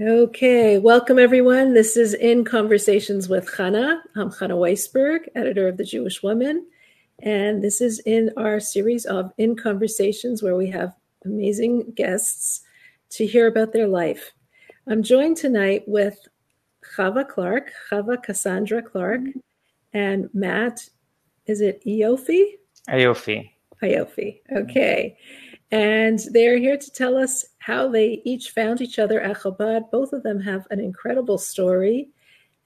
Okay, welcome everyone. This is In Conversations with Chana. I'm Chana Weisberg, editor of The Jewish Woman. And this is in our series of In Conversations where we have amazing guests to hear about their life. I'm joined tonight with Chava Clark, Chava Cassandra Clark, and Matt, is it Iofe? Iofe. Iofe, okay. And they're here to tell us how they each found each other at Chabad. Both of them have an incredible story.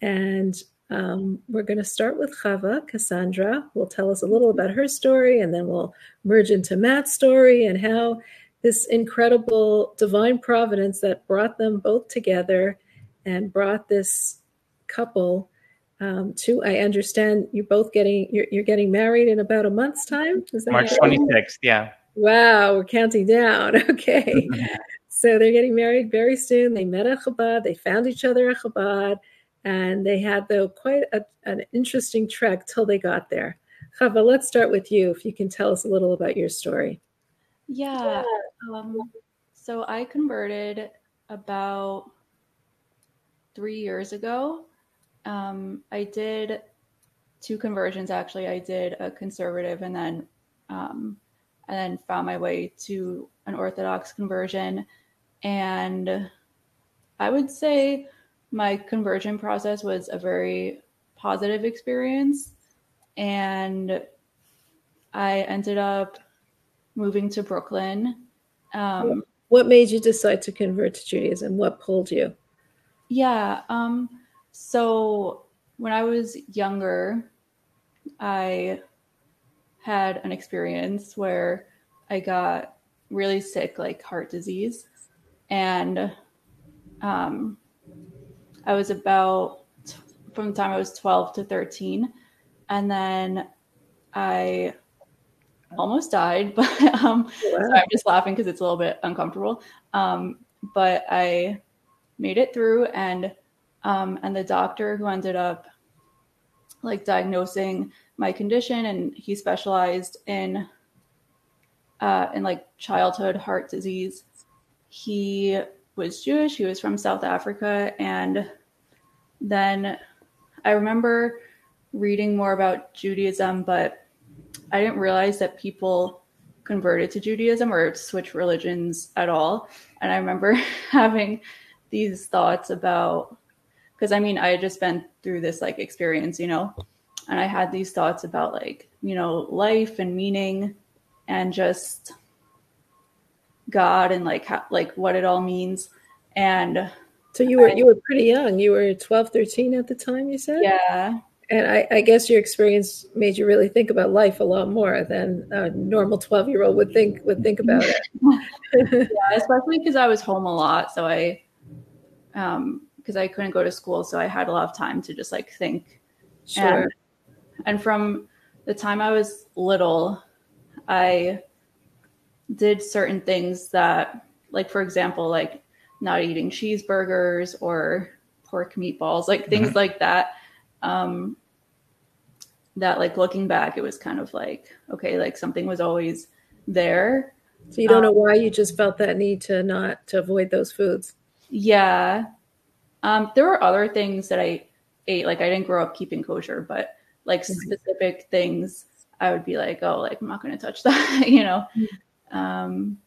And um, we're going to start with Chava, Cassandra. will tell us a little about her story, and then we'll merge into Matt's story and how this incredible divine providence that brought them both together and brought this couple um, to. I understand you're both getting you're, you're getting married in about a month's time. Is that March 26th, yeah. Wow, we're counting down. Okay. so they're getting married very soon. They met at Chabad. They found each other at Chabad. And they had, though, quite a, an interesting trek till they got there. Chava, let's start with you. If you can tell us a little about your story. Yeah. Um, so I converted about three years ago. Um, I did two conversions actually. I did a conservative and then um, and then found my way to an Orthodox conversion. And I would say my conversion process was a very positive experience. And I ended up moving to Brooklyn. Um, what made you decide to convert to Judaism? What pulled you? Yeah. Um, so when I was younger, I had an experience where I got really sick, like heart disease. And um, I was about from the time I was 12 to 13. And then I almost died, but um, wow. I'm just laughing because it's a little bit uncomfortable. Um, but I made it through, and um, and the doctor who ended up like diagnosing my condition, and he specialized in uh, in like childhood heart disease. He was Jewish. He was from South Africa, and then I remember reading more about Judaism, but I didn't realize that people converted to Judaism or switch religions at all. And I remember having these thoughts about because I mean I had just been through this like experience, you know, and I had these thoughts about like, you know, life and meaning and just God and like how, like what it all means. And so you were I, you were pretty young. You were 12, 13 at the time, you said? Yeah. And I, I guess your experience made you really think about life a lot more than a normal 12 year old would think would think about it. yeah, especially because I was home a lot. So I um because I couldn't go to school, so I had a lot of time to just like think. Sure. And and from the time I was little, I did certain things that, like, for example, like not eating cheeseburgers or pork meatballs, like things mm-hmm. like that. Um, that, like, looking back, it was kind of like, okay, like something was always there. So you don't um, know why you just felt that need to not to avoid those foods. Yeah. Um, there were other things that I ate. Like I didn't grow up keeping kosher, but like specific things, I would be like, oh, like I'm not going to touch that, you know? Mm-hmm. Um,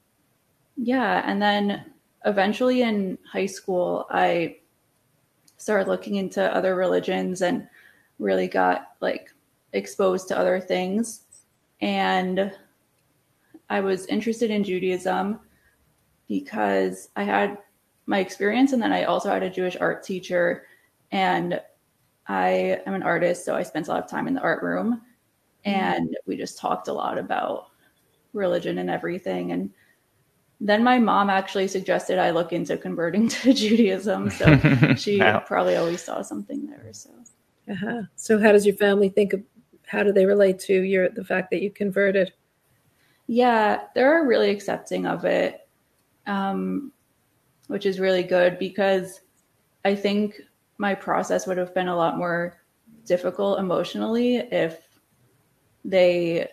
yeah. And then eventually in high school, I started looking into other religions and really got like exposed to other things. And I was interested in Judaism because I had my experience and then I also had a Jewish art teacher and I am an artist, so I spent a lot of time in the art room and mm-hmm. we just talked a lot about religion and everything. And then my mom actually suggested I look into converting to Judaism. So she wow. probably always saw something there. So, uh-huh. so how does your family think of how do they relate to your the fact that you converted? Yeah, they're really accepting of it, um, which is really good because I think my process would have been a lot more difficult emotionally if they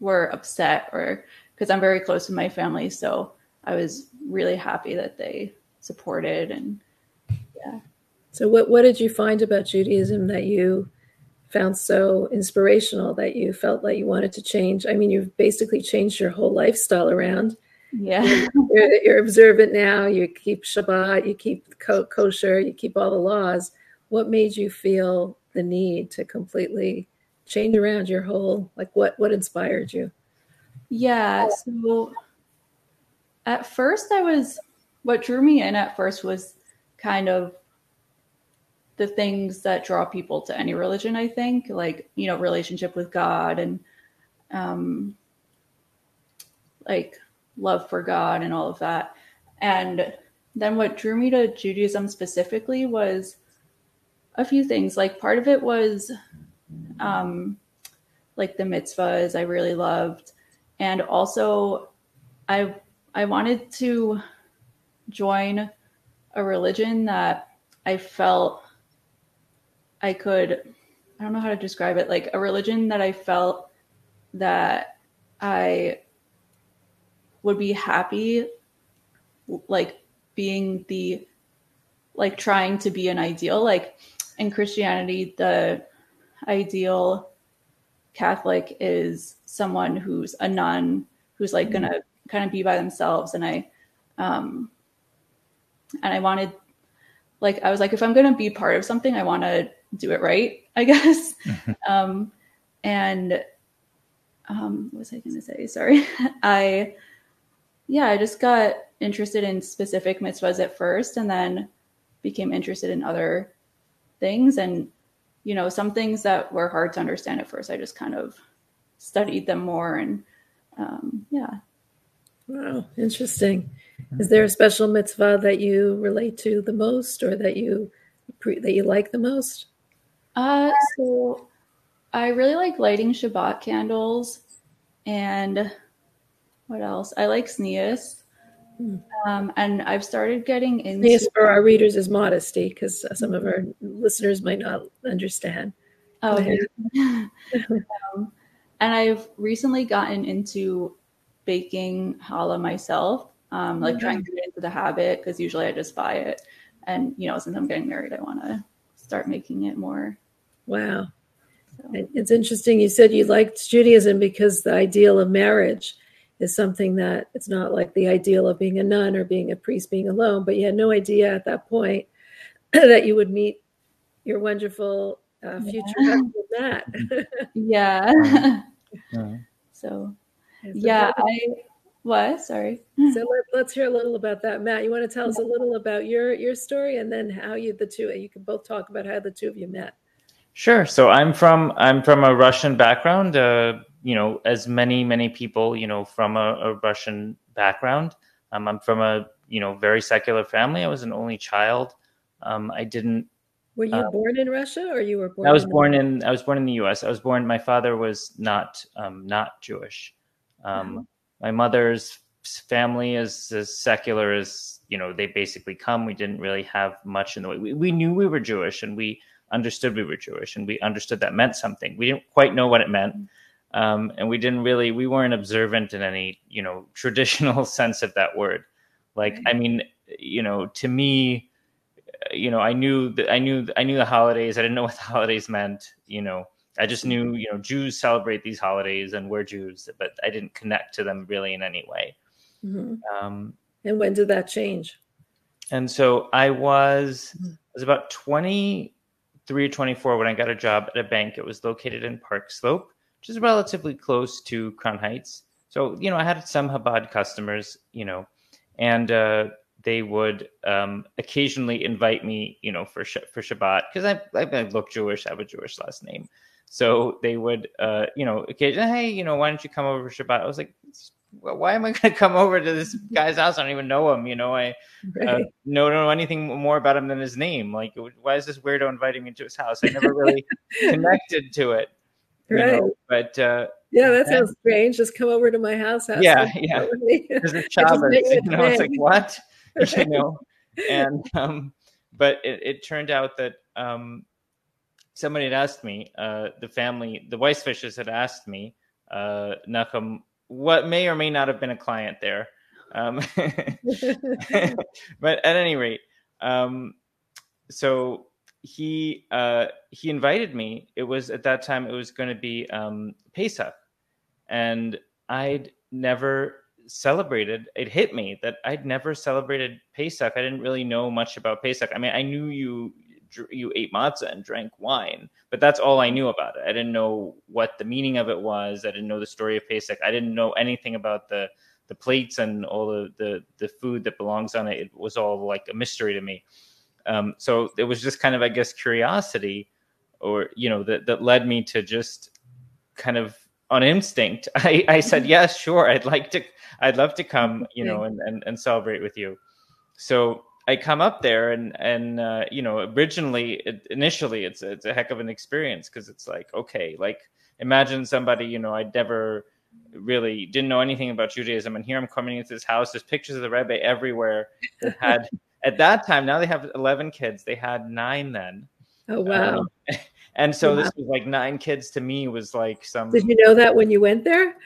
were upset or because I'm very close with my family. So I was really happy that they supported and yeah. So what what did you find about Judaism that you found so inspirational that you felt like you wanted to change? I mean, you've basically changed your whole lifestyle around. Yeah. you're, you're, observant now. You keep Shabbat, you keep kosher, you keep all the laws. What made you feel the need to completely change around your whole like what what inspired you? Yeah, so at first I was what drew me in at first was kind of the things that draw people to any religion, I think, like, you know, relationship with God and um like love for God and all of that. And then what drew me to Judaism specifically was a few things. Like part of it was um, like the mitzvahs I really loved, and also I I wanted to join a religion that I felt I could I don't know how to describe it like a religion that I felt that I would be happy like being the like trying to be an ideal like in Christianity, the ideal Catholic is someone who's a nun who's like gonna kind of be by themselves. And I, um, and I wanted, like, I was like, if I'm gonna be part of something, I want to do it right, I guess. um, and um, what was I gonna say? Sorry, I, yeah, I just got interested in specific mitzvahs at first, and then became interested in other things. And you know some things that were hard to understand at first i just kind of studied them more and um, yeah. Wow interesting. Is there a special mitzvah that you relate to the most or that you that you like the most? Uh so i really like lighting shabbat candles and what else i like tznius um, and I've started getting into. Yes, for our readers is modesty because some of our listeners might not understand. Oh, okay. um, and I've recently gotten into baking challah myself, um, like mm-hmm. trying to get into the habit because usually I just buy it. And, you know, since I'm getting married, I want to start making it more. Wow. So. It's interesting. You said you liked Judaism because the ideal of marriage is something that it's not like the ideal of being a nun or being a priest being alone, but you had no idea at that point that you would meet your wonderful uh, future yeah. husband, Matt. yeah. so, yeah, I what? Sorry. So let, us hear a little about that, Matt. You want to tell us a little about your your story, and then how you the two you can both talk about how the two of you met. Sure. So I'm from I'm from a Russian background. Uh, you know, as many many people, you know, from a, a Russian background. Um, I'm from a you know very secular family. I was an only child. Um, I didn't. Were you uh, born in Russia, or you were born? I was in born in. I was born in the U.S. I was born. My father was not um, not Jewish. Um, my mother's family is as secular as you know. They basically come. We didn't really have much in the way. We, we knew we were Jewish, and we understood we were Jewish, and we understood that meant something. We didn't quite know what it meant. Um, and we didn't really we weren't observant in any you know traditional sense of that word. Like i mean you know to me you know i knew that i knew i knew the holidays. I didn't know what the holidays meant you know. I just knew you know jews celebrate these holidays and we're jews but i didn't connect to them really in any way. Mm-hmm. um, and when did that change? and so i was mm-hmm. I was about 23 or 24 when i got a job at a bank. It was located in park slope which is relatively close to Crown Heights. So, you know, I had some Chabad customers, you know, and uh, they would um, occasionally invite me, you know, for for Shabbat because I, I look Jewish, I have a Jewish last name. So they would, uh, you know, occasionally, hey, you know, why don't you come over for Shabbat? I was like, why am I going to come over to this guy's house? I don't even know him. You know, I uh, right. uh, don't know anything more about him than his name. Like, why is this weirdo inviting me to his house? I never really connected to it right. Know, but uh, yeah, that sounds strange. Just come over to my house. yeah, yeah. Because it's Shabbos, you know, it's like what, you know, and um, but it, it turned out that um, somebody had asked me, uh, the family, the Weissfishes had asked me, uh, what may or may not have been a client there. Um, but at any rate, um, so he uh, he invited me. It was at that time it was going to be um, Pesach, and I'd never celebrated. It hit me that I'd never celebrated Pesach. I didn't really know much about Pesach. I mean, I knew you you ate matzah and drank wine, but that's all I knew about it. I didn't know what the meaning of it was. I didn't know the story of Pesach. I didn't know anything about the the plates and all the the, the food that belongs on it. It was all like a mystery to me. Um, so it was just kind of, I guess, curiosity, or you know, that that led me to just kind of on instinct. I, I said, yes, sure, I'd like to, I'd love to come, you know, and, and, and celebrate with you. So I come up there and and uh, you know originally it, initially it's it's a heck of an experience because it's like okay like imagine somebody you know I'd never really didn't know anything about Judaism and here I'm coming into this house there's pictures of the Rebbe everywhere that had at that time now they have 11 kids. They had nine then. Oh wow. um, and so wow. this was like nine kids to me was like some did you know that when you went there?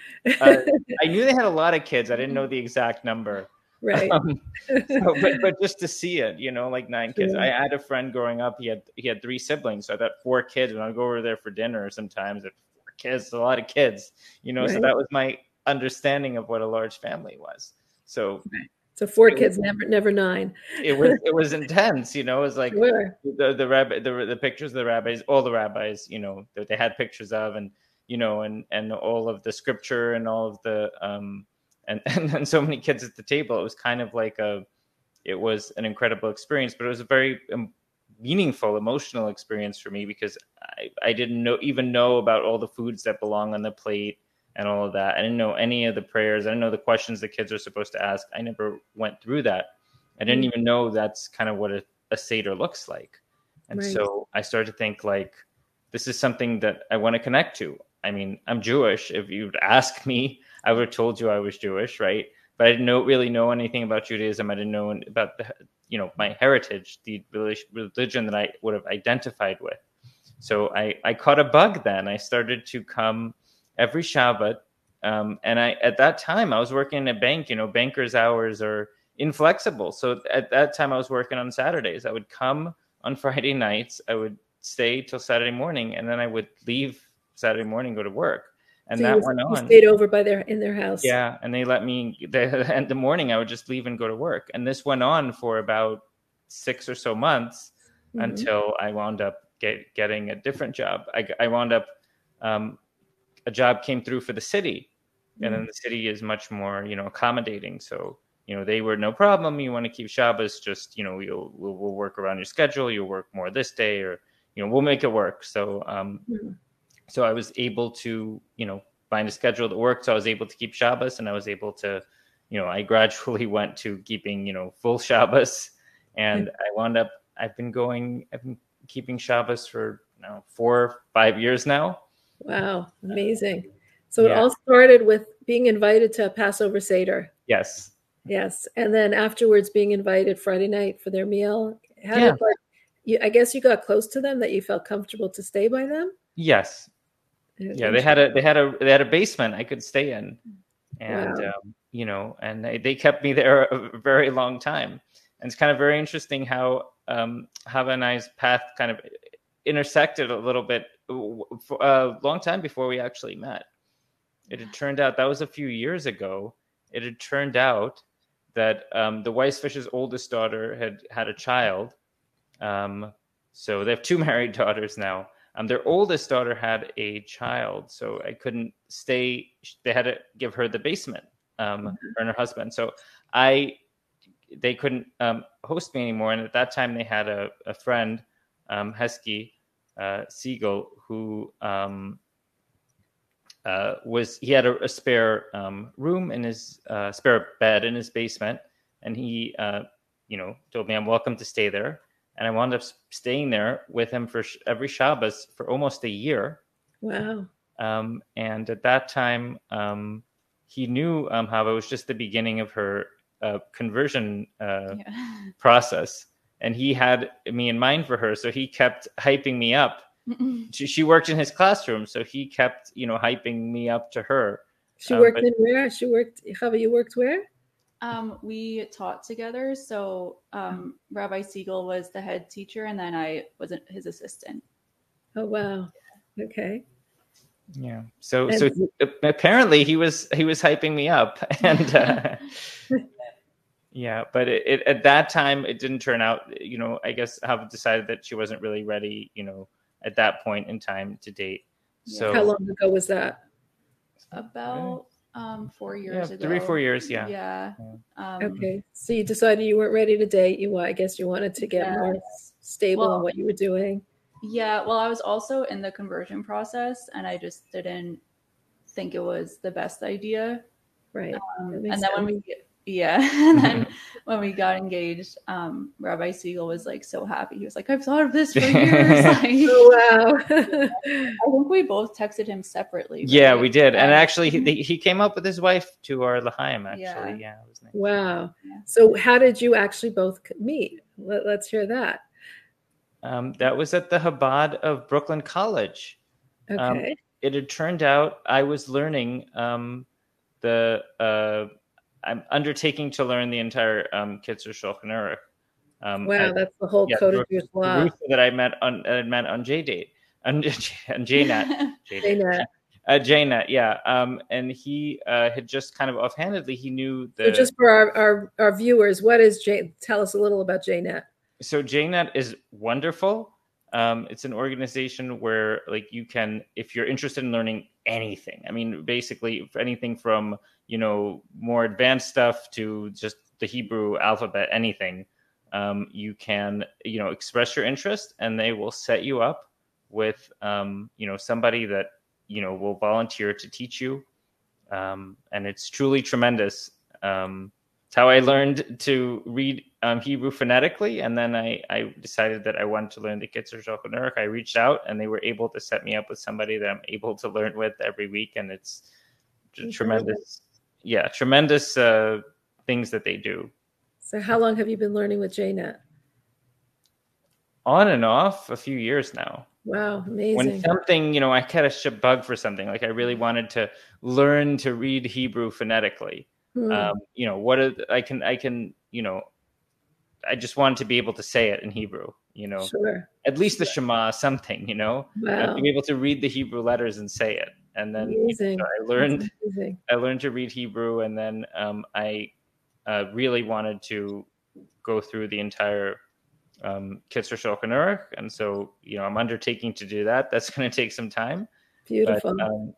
Uh, I knew they had a lot of kids. I didn't know the exact number. Right. Um, so, but, but just to see it you know like nine kids. Yeah. i had a friend growing up. He had he had three siblings. So i got four kids and i'd go over there for dinner sometimes at four kids a lot of kids you know. Right. so that was my understanding of what a large family was. So. So four kids, was, never never nine. it was it was intense, you know. It was like sure. the the rabbi the, the pictures of the rabbis, all the rabbis, you know, that they had pictures of, and you know, and and all of the scripture and all of the um and and then so many kids at the table. It was kind of like a, it was an incredible experience, but it was a very um, meaningful, emotional experience for me because I I didn't know even know about all the foods that belong on the plate and all of that. I didn't know any of the prayers. I didn't know the questions the kids are supposed to ask. I never went through that. I didn't mm-hmm. even know that's kind of what a, a Seder looks like. And right. so I started to think like, this is something that I want to connect to. I mean, I'm Jewish. If you'd ask me, I would have told you I was Jewish, right? But I didn't know, really know anything about Judaism. I didn't know about the, you know, my heritage, the religion that I would have identified with. So I, I caught a bug then. I started to come every Shabbat. Um, and I, at that time, I was working in a bank. You know, bankers' hours are inflexible. So at that time, I was working on Saturdays. I would come on Friday nights. I would stay till Saturday morning, and then I would leave Saturday morning, go to work and so that went on. Stayed over by their in their house. Yeah, and they let me. They, at the morning, I would just leave and go to work, and this went on for about six or so months mm-hmm. until I wound up get, getting a different job. I, I wound up um, a job came through for the city, and then mm-hmm. the city is much more you know accommodating. So you know they were no problem. You want to keep Shabbos, just you know you'll we'll, we'll work around your schedule. You'll work more this day, or you know we'll make it work. So um, mm-hmm so I was able to, you know, find a schedule that worked. So I was able to keep Shabbos, and I was able to, you know, I gradually went to keeping, you know, full Shabbos, and mm-hmm. I wound up. I've been going. I've been keeping Shabbos for you know, four, five years now. Wow, amazing! So yeah. it all started with being invited to a Passover Seder. Yes. Yes, and then afterwards being invited Friday night for their meal. How yeah. did like, you, I guess you got close to them that you felt comfortable to stay by them. Yes, yeah, they had a they had a they had a basement I could stay in, and wow. um, you know, and they, they kept me there a very long time. And it's kind of very interesting how um, Chava and I's path kind of intersected a little bit a long time before we actually met. It had turned out that was a few years ago. It had turned out that um, the Weissfish's oldest daughter had had a child. Um, so they have two married daughters now. Um, their oldest daughter had a child, so I couldn't stay. They had to give her the basement, um, mm-hmm. her and her husband. So I, they couldn't um, host me anymore. And at that time, they had a, a friend, um, Hesky uh, Siegel, who um, uh, was he had a, a spare um, room in his uh, spare bed in his basement, and he, uh, you know, told me I'm welcome to stay there and I wound up staying there with him for sh- every Shabbos for almost a year. Wow. Um, and at that time, um, he knew um, how it was just the beginning of her uh, conversion uh, yeah. process, and he had me in mind for her. So he kept hyping me up. She, she, worked in his classroom, so he kept, you know, hyping me up to her. She um, worked but, in where? She worked. Chava, you worked where? Um, we taught together. So um, Rabbi Siegel was the head teacher, and then I was his assistant. Oh wow! Okay. Yeah. So And- so apparently he was he was hyping me up, and uh, yeah, but it, it, at that time it didn't turn out. You know, I guess I've decided that she wasn't really ready. You know, at that point in time to date. So How long ago was that? About um, four yeah, years ago. three four years. Yeah. Yeah. Um, Okay, so you decided you weren't ready to date. You, I guess, you wanted to get Yeah. more stable in what you were doing. Yeah, well, I was also in the conversion process, and I just didn't think it was the best idea. Right. Um, and makes then when we, yeah, and then when we got engaged, um, Rabbi Siegel was like so happy. He was like, "I've thought of this for years." like, Oh wow. I think we both texted him separately. Yeah, we did, and actually he, he came up with his wife to our L'chaim. Actually, Yeah. yeah, it was nice. wow. Yeah. So how did you actually both meet? Let, let's hear that. Um, that was at the Chabad of Brooklyn College. Okay. Um, it had turned out I was learning um, the uh, I'm undertaking to learn the entire um, Kitzur Shulchan Aruch. Um, wow, I- that's the whole yeah, code of Jewish law. Ruth that I met on I met on J date on, on JNet. JNet. Uh, JNet, yeah. Um, and he uh, had just kind of offhandedly he knew the So just for our, our, our viewers, what is J? Tell us a little about JNet. so JNet is wonderful. Um, it's an organization where like you can, if you're interested in learning anything, I mean, basically anything from you know more advanced stuff to just the Hebrew alphabet, anything, um, you can you know express your interest, and they will set you up with um, you know somebody that you know will volunteer to teach you, um, and it's truly tremendous. Um, how I learned to read um, Hebrew phonetically, and then I, I decided that I wanted to learn the Kitzur Shulchan. I reached out, and they were able to set me up with somebody that I'm able to learn with every week, and it's t- tremendous. Yeah, tremendous uh, things that they do So how long have you been learning with JNet? on and off a few years now. Wow, amazing. When something, you know, I catch a ship bug for something, like I really wanted to learn to read Hebrew phonetically. Hmm. um, you know what are i can i can you know i just wanted to be able to say it in hebrew you know sure. at least the shema something you know Wow. to be able to read the hebrew letters and say it and then i learned i learned to read hebrew and then um, i uh, really wanted to go through the entire um, Kitzur Shulchan Aruch, and so you know I'm undertaking to do that. That's going to take some time, Beautiful. but um,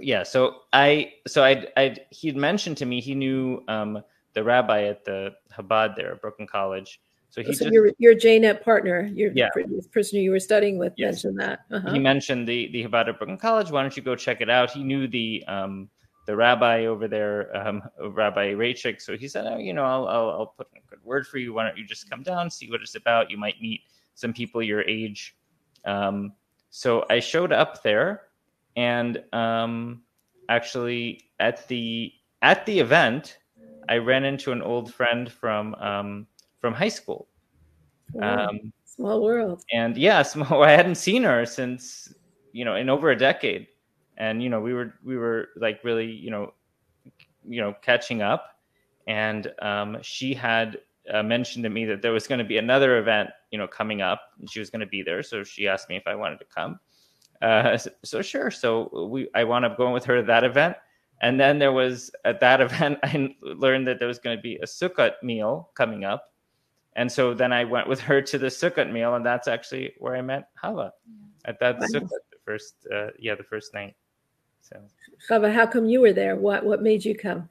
yeah so i so i i he'd mentioned to me he knew um the rabbi at the Chabad there at Brooklyn College. So he so just your your JNet partner, your Yeah. person you were studying with, Yes. mentioned that. Uh-huh. he mentioned the the Chabad at Brooklyn College. Why don't you go check it out? He knew the um the rabbi over there, um, Rabbi Rachik. So he said, oh, you know, I'll, I'll I'll put in a good word for you. Why don't you just come down, see what it's about? You might meet some people your age. Um, so I showed up there, and um, actually at the at the event, I ran into an old friend from um, from high school. Wow. Um, Small world. and yeah, small, I hadn't seen her since you know in over a decade, and you know we were we were like really you know you know catching up, and um, she had uh, mentioned to me that there was going to be another event you know coming up, and she was going to be there, so she asked me if I wanted to come. Uh, so, so sure, so we I wound up going with her to that event, and then there was at that event I learned that there was going to be a Sukkot meal coming up. And so then I went with her to the Sukkot meal, and that's actually where I met Chava at that Wow. Sukkot, the first, uh, yeah, the first night. So Chava, how come you were there? What what made you come?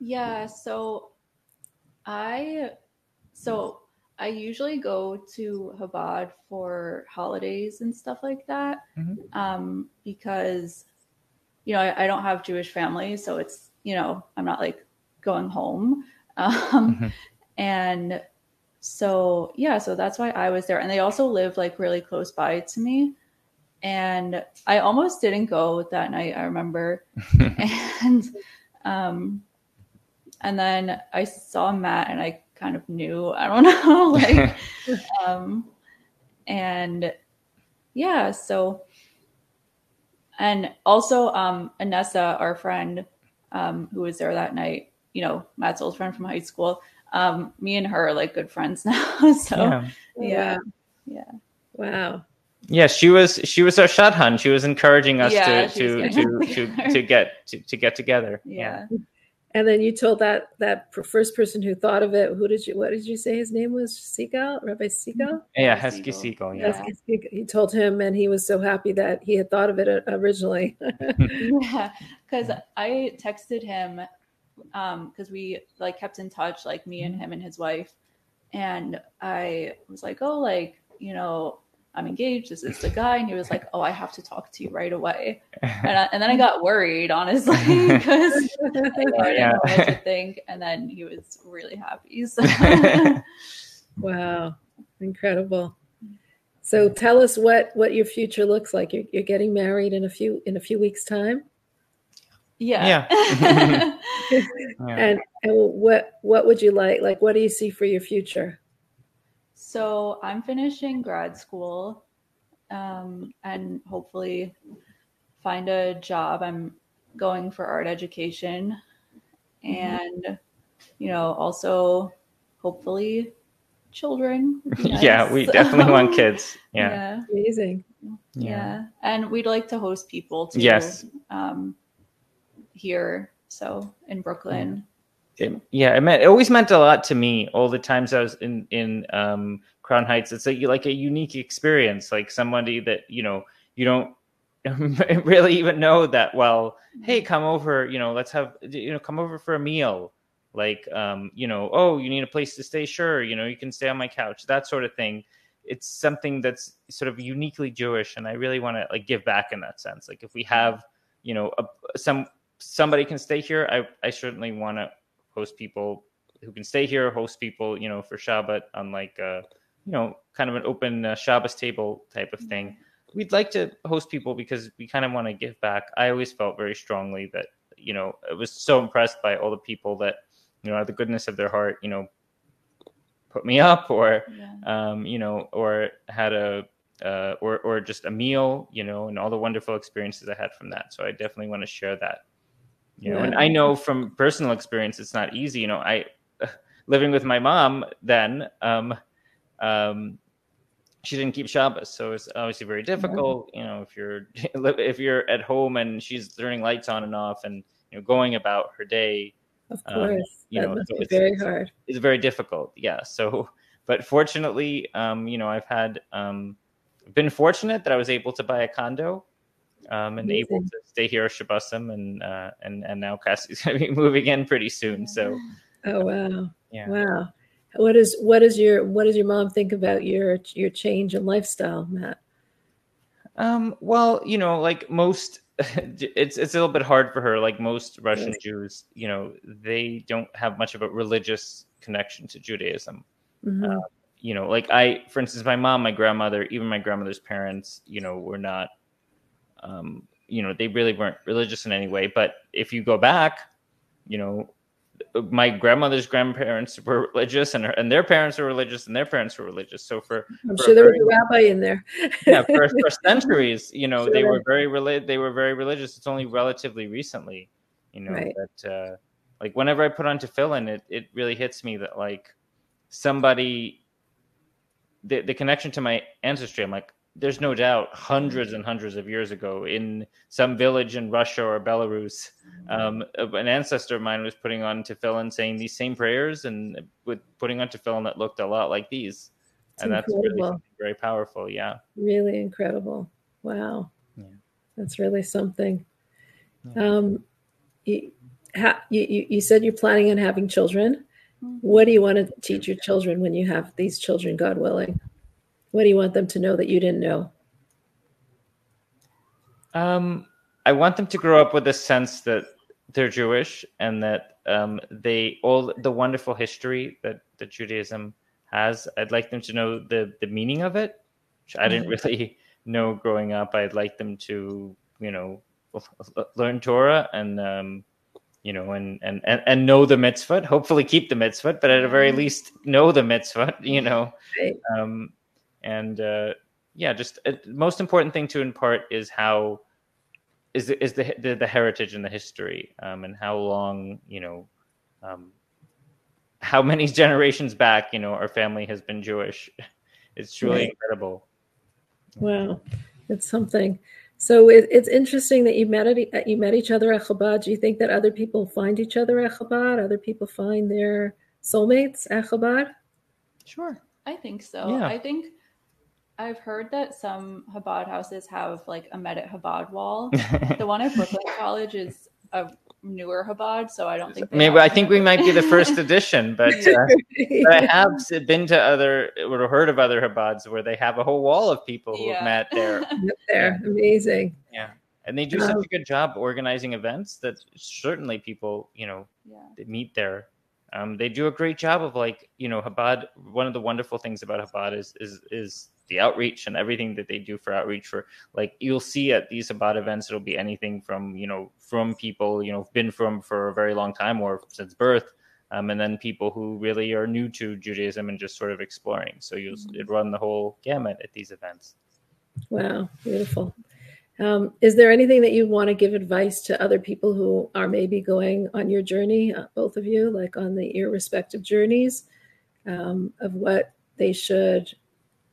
Yeah, so I so I usually go to Chabad for holidays and stuff like that Mhm. um, because you know I, I don't have Jewish family, so it's you know I'm not like going home, um, Mhm. and so yeah, so that's why I was there, and they also live like really close by to me, and I almost didn't go that night. I remember, and um and then i saw matt and i kind of new. i don't know like um and yeah so and also um anessa our friend um who was there that night you know, Matt's old friend from high school. Um, me and her are like good friends now. so Yeah. yeah, yeah. Wow. Yeah, she was she was our shadchan. She was encouraging us Yeah, to to, to, to to get to, to get together. yeah. And then you told that that first person who thought of it. Who did you? What did you say his name was? Siegel, Rabbi Siegel. Yeah, Hesky Hesky Siegel. Siegel. Yeah. Yeah. Yes, You told him, and he was so happy that he had thought of it uh, originally. yeah because i texted him um because we like kept in touch like me and him and his wife and i was like oh like you know i'm engaged this is the guy and he was like oh i have to talk to you right away and, I, and then i got worried honestly because I didn't Yeah. know what to think and then he was really happy so wow, incredible. So tell us what what your future looks like. You're, you're getting married in a few in a few weeks' time, yeah Yeah. and and what what would you like? Like, what do you see for your future? So I'm finishing grad school um, and hopefully find a job. I'm going for art education and, you know, also hopefully children. would be yeah, we definitely want kids. Yeah. Yeah. Amazing. yeah. And we'd like to host people too. Yes. Um, here. So in Brooklyn. It, yeah, it meant it always meant a lot to me. All the times I was in in um, Crown Heights, it's like like a unique experience. Like somebody that you know you don't really even know that well. Hey, come over. You know, let's have you know come over for a meal. Like um, you know, oh, you need a place to stay. Sure, you know, you can stay on my couch. That sort of thing. It's something that's sort of uniquely Jewish, and I really want to like give back in that sense. Like if we have you know a, some somebody can stay here, I I certainly want to host people who can stay here, host people, you know, for Shabbat on like, uh, you know, kind of an open uh, Shabbos table type of thing. We'd like to host people because we kind of want to give back. I always felt very strongly that, you know, I was so impressed by all the people that, you know, out of the goodness of their heart, you know, put me up or, Yeah. um, you know, or had a, uh, or, or just a meal, you know, and all the wonderful experiences I had from that. So I definitely want to share that you know and i know from personal experience it's not easy you know i living with my mom then um um she didn't keep Shabbos, so it's obviously very difficult. You know, if you're if you're at home and she's turning lights on and off, and you know going about her day, Of Um, course, you that know, must so be it's- very it's- hard. is very difficult. Yeah. So, but fortunately, um, you know, I've had um, been fortunate that I was able to buy a condo um, and able to stay here at Shabbosim, and uh, and and now Cassie's going to be moving in pretty soon. So, Oh wow, yeah. wow. What is what is your what does your mom think about your your change in lifestyle, Matt? Um, well, you know, like most, it's it's a little bit hard for her. Like most Russian Yes. Jews, you know, they don't have much of a religious connection to Judaism. Mhm. you know, like I, for instance, my mom, my grandmother, even my grandmother's parents, you know, were not, um, you know, they really weren't religious in any way. But if you go back, you know, my grandmother's grandparents were religious, and her, and their parents were religious, and their parents were religious. So for I'm for sure there was a rabbi in there. yeah, for, for centuries, you know, they were very reli- They were very religious. It's only relatively recently, you know, Right. that uh, like whenever I put on tefillin, it it really hits me that like somebody, the the connection to my ancestry. I'm like, there's no doubt, hundreds and hundreds of years ago, in some village in Russia or Belarus, um, an ancestor of mine was putting on tefillin, saying these same prayers, and with putting on tefillin that looked a lot like these. It's and that's incredible. something very powerful. Yeah. really incredible. Wow, Yeah. that's really something. Yeah. Um, you, ha, you you you said you're planning on having children. Mhm. What do you want to teach your children when you have these children, God willing? What do you want them to know that you didn't know? Um, I want them to grow up with a sense that they're Jewish and that um, they all the wonderful history that that Judaism has. I'd like them to know the the meaning of it, which I didn't really know growing up. I'd like them to you know learn Torah and um, you know and, and and and know the mitzvah. Hopefully, keep the mitzvah, but at the very least, know the mitzvah. You know um, and uh, yeah, just uh, most important thing to impart is how is the, is the, the the heritage and the history, um, and how long you know um, how many generations back, you know, our family has been Jewish. It's truly right. incredible. Wow, it's something. So it, it's interesting that you met at, you met each other at Chabad. Do you think that other people find each other at Chabad? Other people find their soulmates at Chabad? Sure, I think so. Yeah. I think I've heard that some Chabad houses have like a Met at Chabad wall. the one at Brooklyn College is a newer Chabad, so I don't think. Maybe I think we might be the first edition, but, uh, but, I have been to other or heard of other Chabads where they have a whole wall of people who yeah. have met there. there, yeah. amazing. Yeah, and they do um, such a good job organizing events that certainly people, you know, yeah. meet there. Um, they do a great job of like, you know, Chabad. One of the wonderful things about Chabad is is is the outreach and everything that they do for outreach for like you'll see at these about events it'll be anything from you know from people you know been from for a very long time or since birth um, and then people who really are new to judaism and just sort of exploring. So you'll run the whole gamut at these events. Wow beautiful. Um, is there anything that you want to give advice to other people who are maybe going on your journey uh, both of you like on the irrespective journeys um, of what they should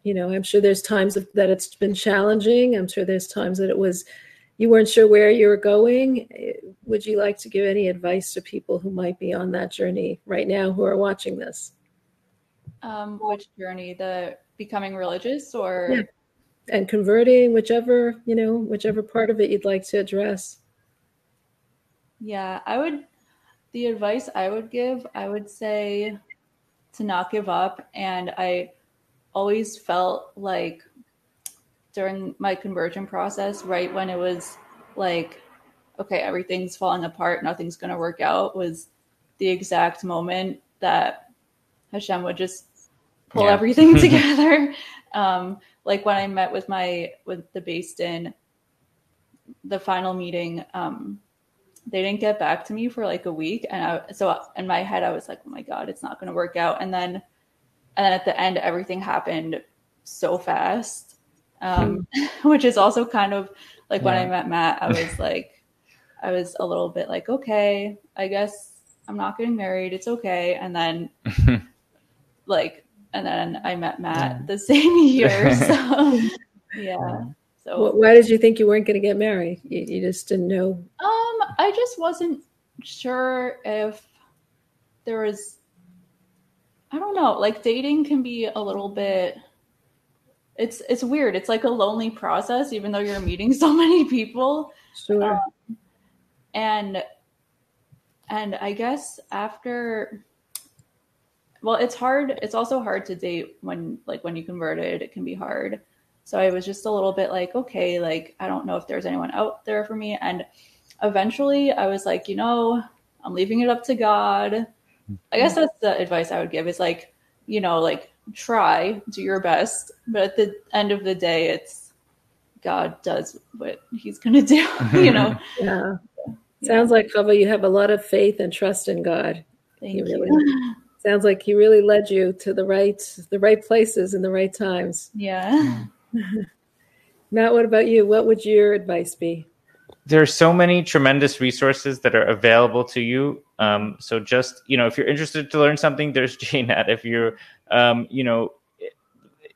you know i'm sure there's times that it's been challenging. I'm sure there's times that it was you weren't sure where you were going. Would you like to give any advice to people who might be on that journey right now who are watching this? Um, which journey? The becoming religious or? Yeah. and converting whichever you know whichever part of it you'd like to address. Yeah i would the advice i would give i would say to not give up. And i always felt like during my conversion process, right when it was like, okay, everything's falling apart, nothing's going to work out, was the exact moment that Hashem would just pull yeah. everything together. Um, like when I met with my with the Beis Din, the final meeting, um, they didn't get back to me for like a week, and I so in my head I was like, oh my god, it's not going to work out. And then and then at the end everything happened so fast um, hmm. which is also kind of like yeah. when i met matt i was like i was a little bit like okay i guess i'm not getting married it's okay and then like and then i met matt yeah. the same year so yeah so why did you think you weren't going to get married you, you just didn't know um i just wasn't sure if there was I don't know. Like dating can be a little bit it's it's weird. It's like a lonely process even though you're meeting so many people. Sure. Um, and and I guess after well, it's hard. It's also hard to date when like when you converted, it can be hard. So I was just a little bit like, okay, like I don't know if there's anyone out there for me and eventually I was like, you know, I'm leaving it up to God I guess that's the advice I would give is like, you know, like try, do your best, but at the end of the day, it's God does what He's going to do, you know? yeah. Sounds like Chava, you have a lot of faith and trust in God. Thank he really, you. Sounds like He really led you to the right, the right places in the right times. Yeah. Matt, what about you? What would your advice be? There are so many tremendous resources that are available to you um, so just you know, if you're interested to learn something, there's JNet. If you're, um, you know,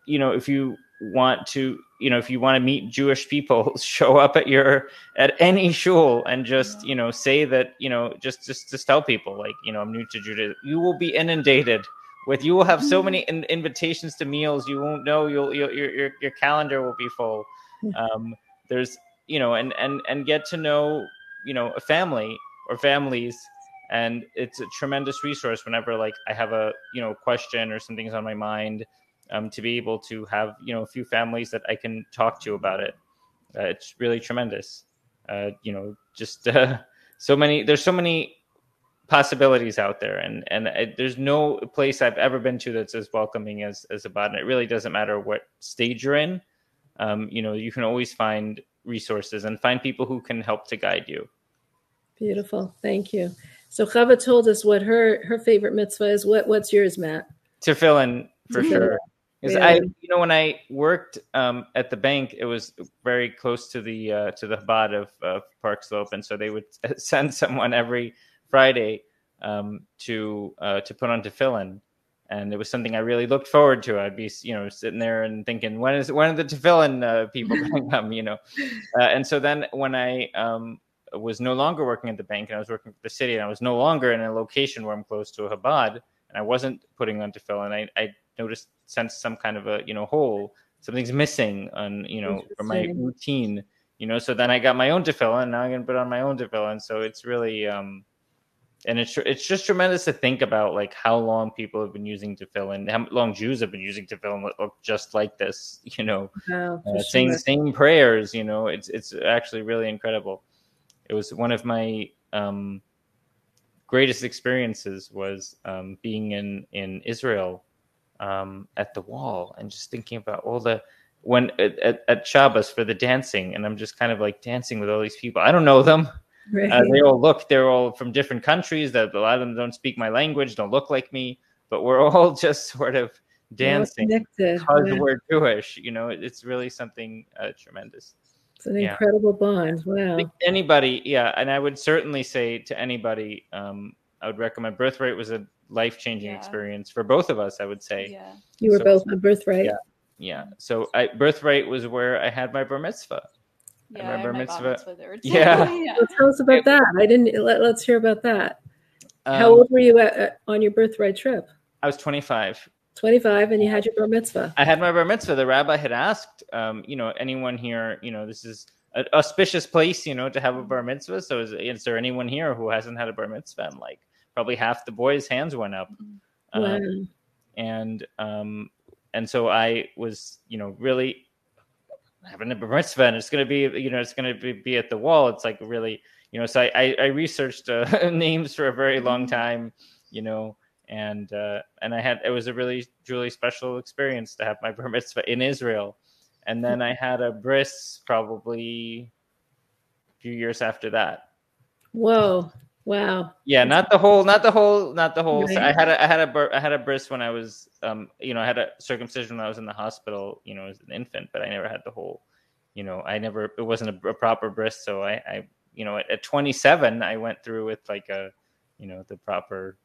you know, if you want to, you know, if you want to meet Jewish people, show up at your at any shul and just you know say that you know just just just tell people like you know I'm new to Judaism. You will be inundated with you will have so many in, invitations to meals you won't know you'll, you'll your, your your calendar will be full. Um, there's you know and and and get to know you know a family or families and it's a tremendous resource whenever like i have a you know question or something's on my mind um, to be able to have you know a few families that i can talk to about it. Uh, it's really tremendous. Uh, you know just uh, so many there's so many possibilities out there and and it, there's no place i've ever been to that's as welcoming as as Chabad and it really doesn't matter what stage you're in. Um, you know you can always find resources and find people who can help to guide you beautiful thank you so Chava told us what her her favorite mitzvah is. What what's yours, Matt? Tefillin for sure. Because yeah. I, you know, when I worked um, at the bank, it was very close to the uh, to the Chabad of, of Park Slope, and so they would send someone every Friday um, to uh, to put on tefillin, and it was something I really looked forward to. I'd be you know sitting there and thinking, when is when are the tefillin uh, people going to come? You know, uh, and so then when I um, was no longer working at the bank and I was working for the city, and I was no longer in a location where I'm close to a Chabad, and I wasn't putting on tefillin, I, I noticed sensed some kind of a you know hole something's missing on you know from my routine you know so then i got my own tefillin and now i'm going to put on my own tefillin so it's really um and it's it's just tremendous to think about like how long people have been using to fill tefillin how long jews have been using to fill tefillin look just like this you know for uh, saying the same prayers you know it's it's actually really incredible. It was one of my um greatest experiences was um being in in israel um at the wall and just thinking about all the when at, at, at Shabbos for the dancing and i'm just kind of like dancing with all these people. I don't know them Right. uh, they all look they're all from different countries that a lot of them don't speak my language don't look like me but we're all just sort of dancing connected. because Yeah. we're Jewish. You know, it's really something uh, tremendous. It's an yeah. incredible bond. I Wow. anybody, yeah, and I would certainly say to anybody, um, I would recommend Birthright was a life changing Yeah. experience for both of us. I would say, Yeah. You were so- both on birthright. Yeah. yeah. So I, Birthright was where I had my bar mitzvah. Yeah. I remember had my bat mitzvah- mitzvah there too. Yeah. yeah. Well, tell us about that. I didn't. Let, let's hear about that. How Um, old were you at, at, on your birthright trip? I was 25. 25, and you had your bar mitzvah. I had my bar mitzvah. The rabbi had asked, um, you know, anyone here, you know, this is an auspicious place, you know, to have a bar mitzvah. So is, is there anyone here who hasn't had a bar mitzvah? And like probably half the boys' hands went up. Wow. Um, and um, and so I was, you know, really having a bar mitzvah, and it's going to be, you know, it's going to be, be at the wall. It's like really, you know, so I I, I researched uh, names for a very long time, you know, and uh, and I had it was a really truly special experience to have my bar mitzvah in Israel, and then I had a bris probably a few years after that. Whoa. Wow. Yeah, not the whole, not the whole, not the whole. Right. I had a, I had a, bur- I had a bris when I was, um, you know, I had a circumcision when I was in the hospital, you know, as an infant, but I never had the whole, you know, I never, it wasn't a, a proper bris, so I, I, you know, at, at 27, I went through with like a, you know, the proper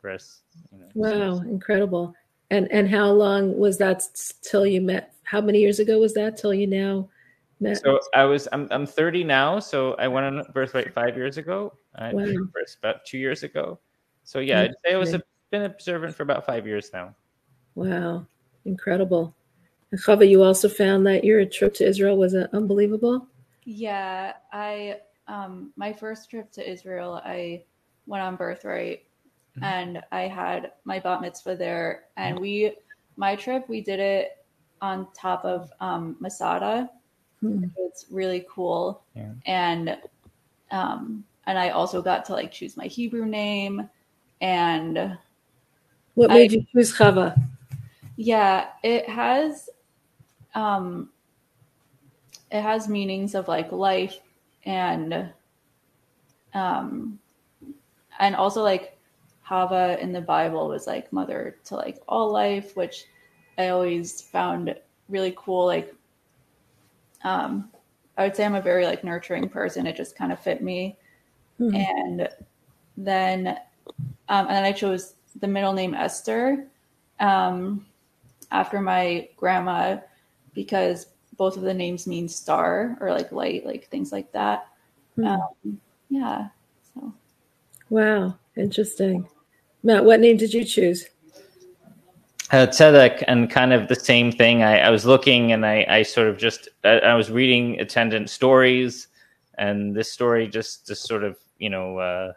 bris. You know, Wow. Incredible. And and how long was that till you met? How many years ago was that till you now met? So I was, I'm, I'm 30 now, so I went on birthright five years ago. I Wow. had a bris about two years ago. So yeah, I'd say I was a, Okay. been observant for about five years now. Wow. Incredible. And Chava, you also found that your trip to Israel was uh, unbelievable. Yeah, I um my first trip to Israel, I went on birthright Mhm. and I had my bat mitzvah there and we my trip we did it on top of um Masada. Hmm. It's really cool. Yeah. And um and I also got to like choose my Hebrew name and What I- made you choose Chava? yeah, it has um it has meanings of like life and um and also like Hava in the Bible was like mother to like all life, which I always found really cool. Like um I would say I'm a very like nurturing person. It just kind of fit me Hmm. and then um, and then I chose the middle name Esther um, after my grandma because both of the names mean star or like light, like things like that. Hmm. Um, yeah. So Wow. Interesting. Matt, what name did you choose? Uh, tzedek and kind of the same thing. I, I was looking and I, I sort of just I, I was reading attendant stories, and this story just just sort of you know uh,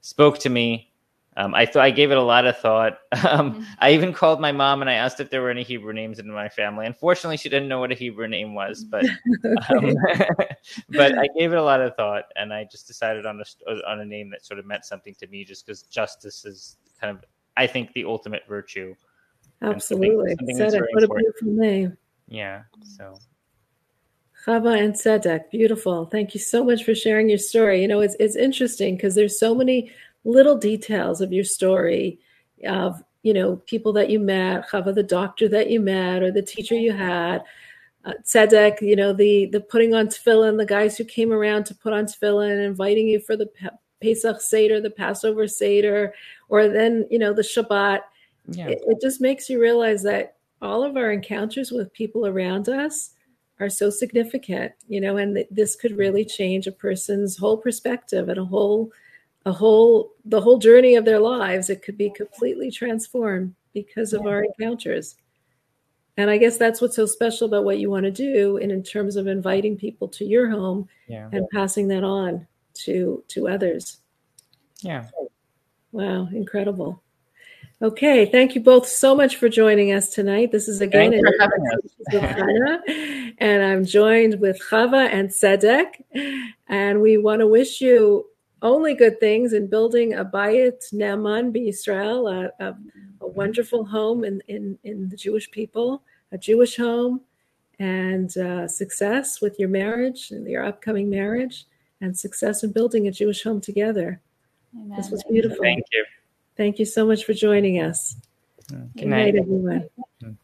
spoke to me. Um, I thought I gave it a lot of thought. Um, Mhm. I even called my mom and I asked if there were any Hebrew names in my family. Unfortunately, she didn't know what a Hebrew name was, but um, but I gave it a lot of thought, and I just decided on a on a name that sort of meant something to me, just because justice is kind of I think the ultimate virtue. Something- Absolutely. something Tzedek, what a important. beautiful name. Yeah. So Chava and Tzedek, beautiful. Thank you so much for sharing your story. You know, it's it's interesting because there's so many little details of your story of you know people that you met, Chava, the doctor that you met, or the teacher you had. Uh, Tzedek, you know, the the putting on tefillin, the guys who came around to put on tefillin, inviting you for the Pesach Seder, the Passover Seder, or then, you know, the Shabbat. Yeah. It, it just makes you realize that all of our encounters with people around us are so significant, you know, and th- this could really change a person's whole perspective and a whole, a whole, the whole journey of their lives. It could be completely transformed because of Yeah. our encounters. And I guess that's what's so special about what you want to do in, in terms of inviting people to your home Yeah. and passing that on to to others. Yeah. Wow, incredible. Okay, thank you both so much for joining us tonight. This is again Thanks for having us. with Hannah, and I'm joined with Chava and Tzedek, and we want to wish you only good things in building a Bayit Ne'eman B'Yisrael, a, a, a wonderful home in, in, in the Jewish people, a Jewish home, and uh, success with your marriage and your upcoming marriage, and success in building a Jewish home together. Amen. This was beautiful. Thank you. Thank you so much for joining us. Good, Good night. everyone. Good.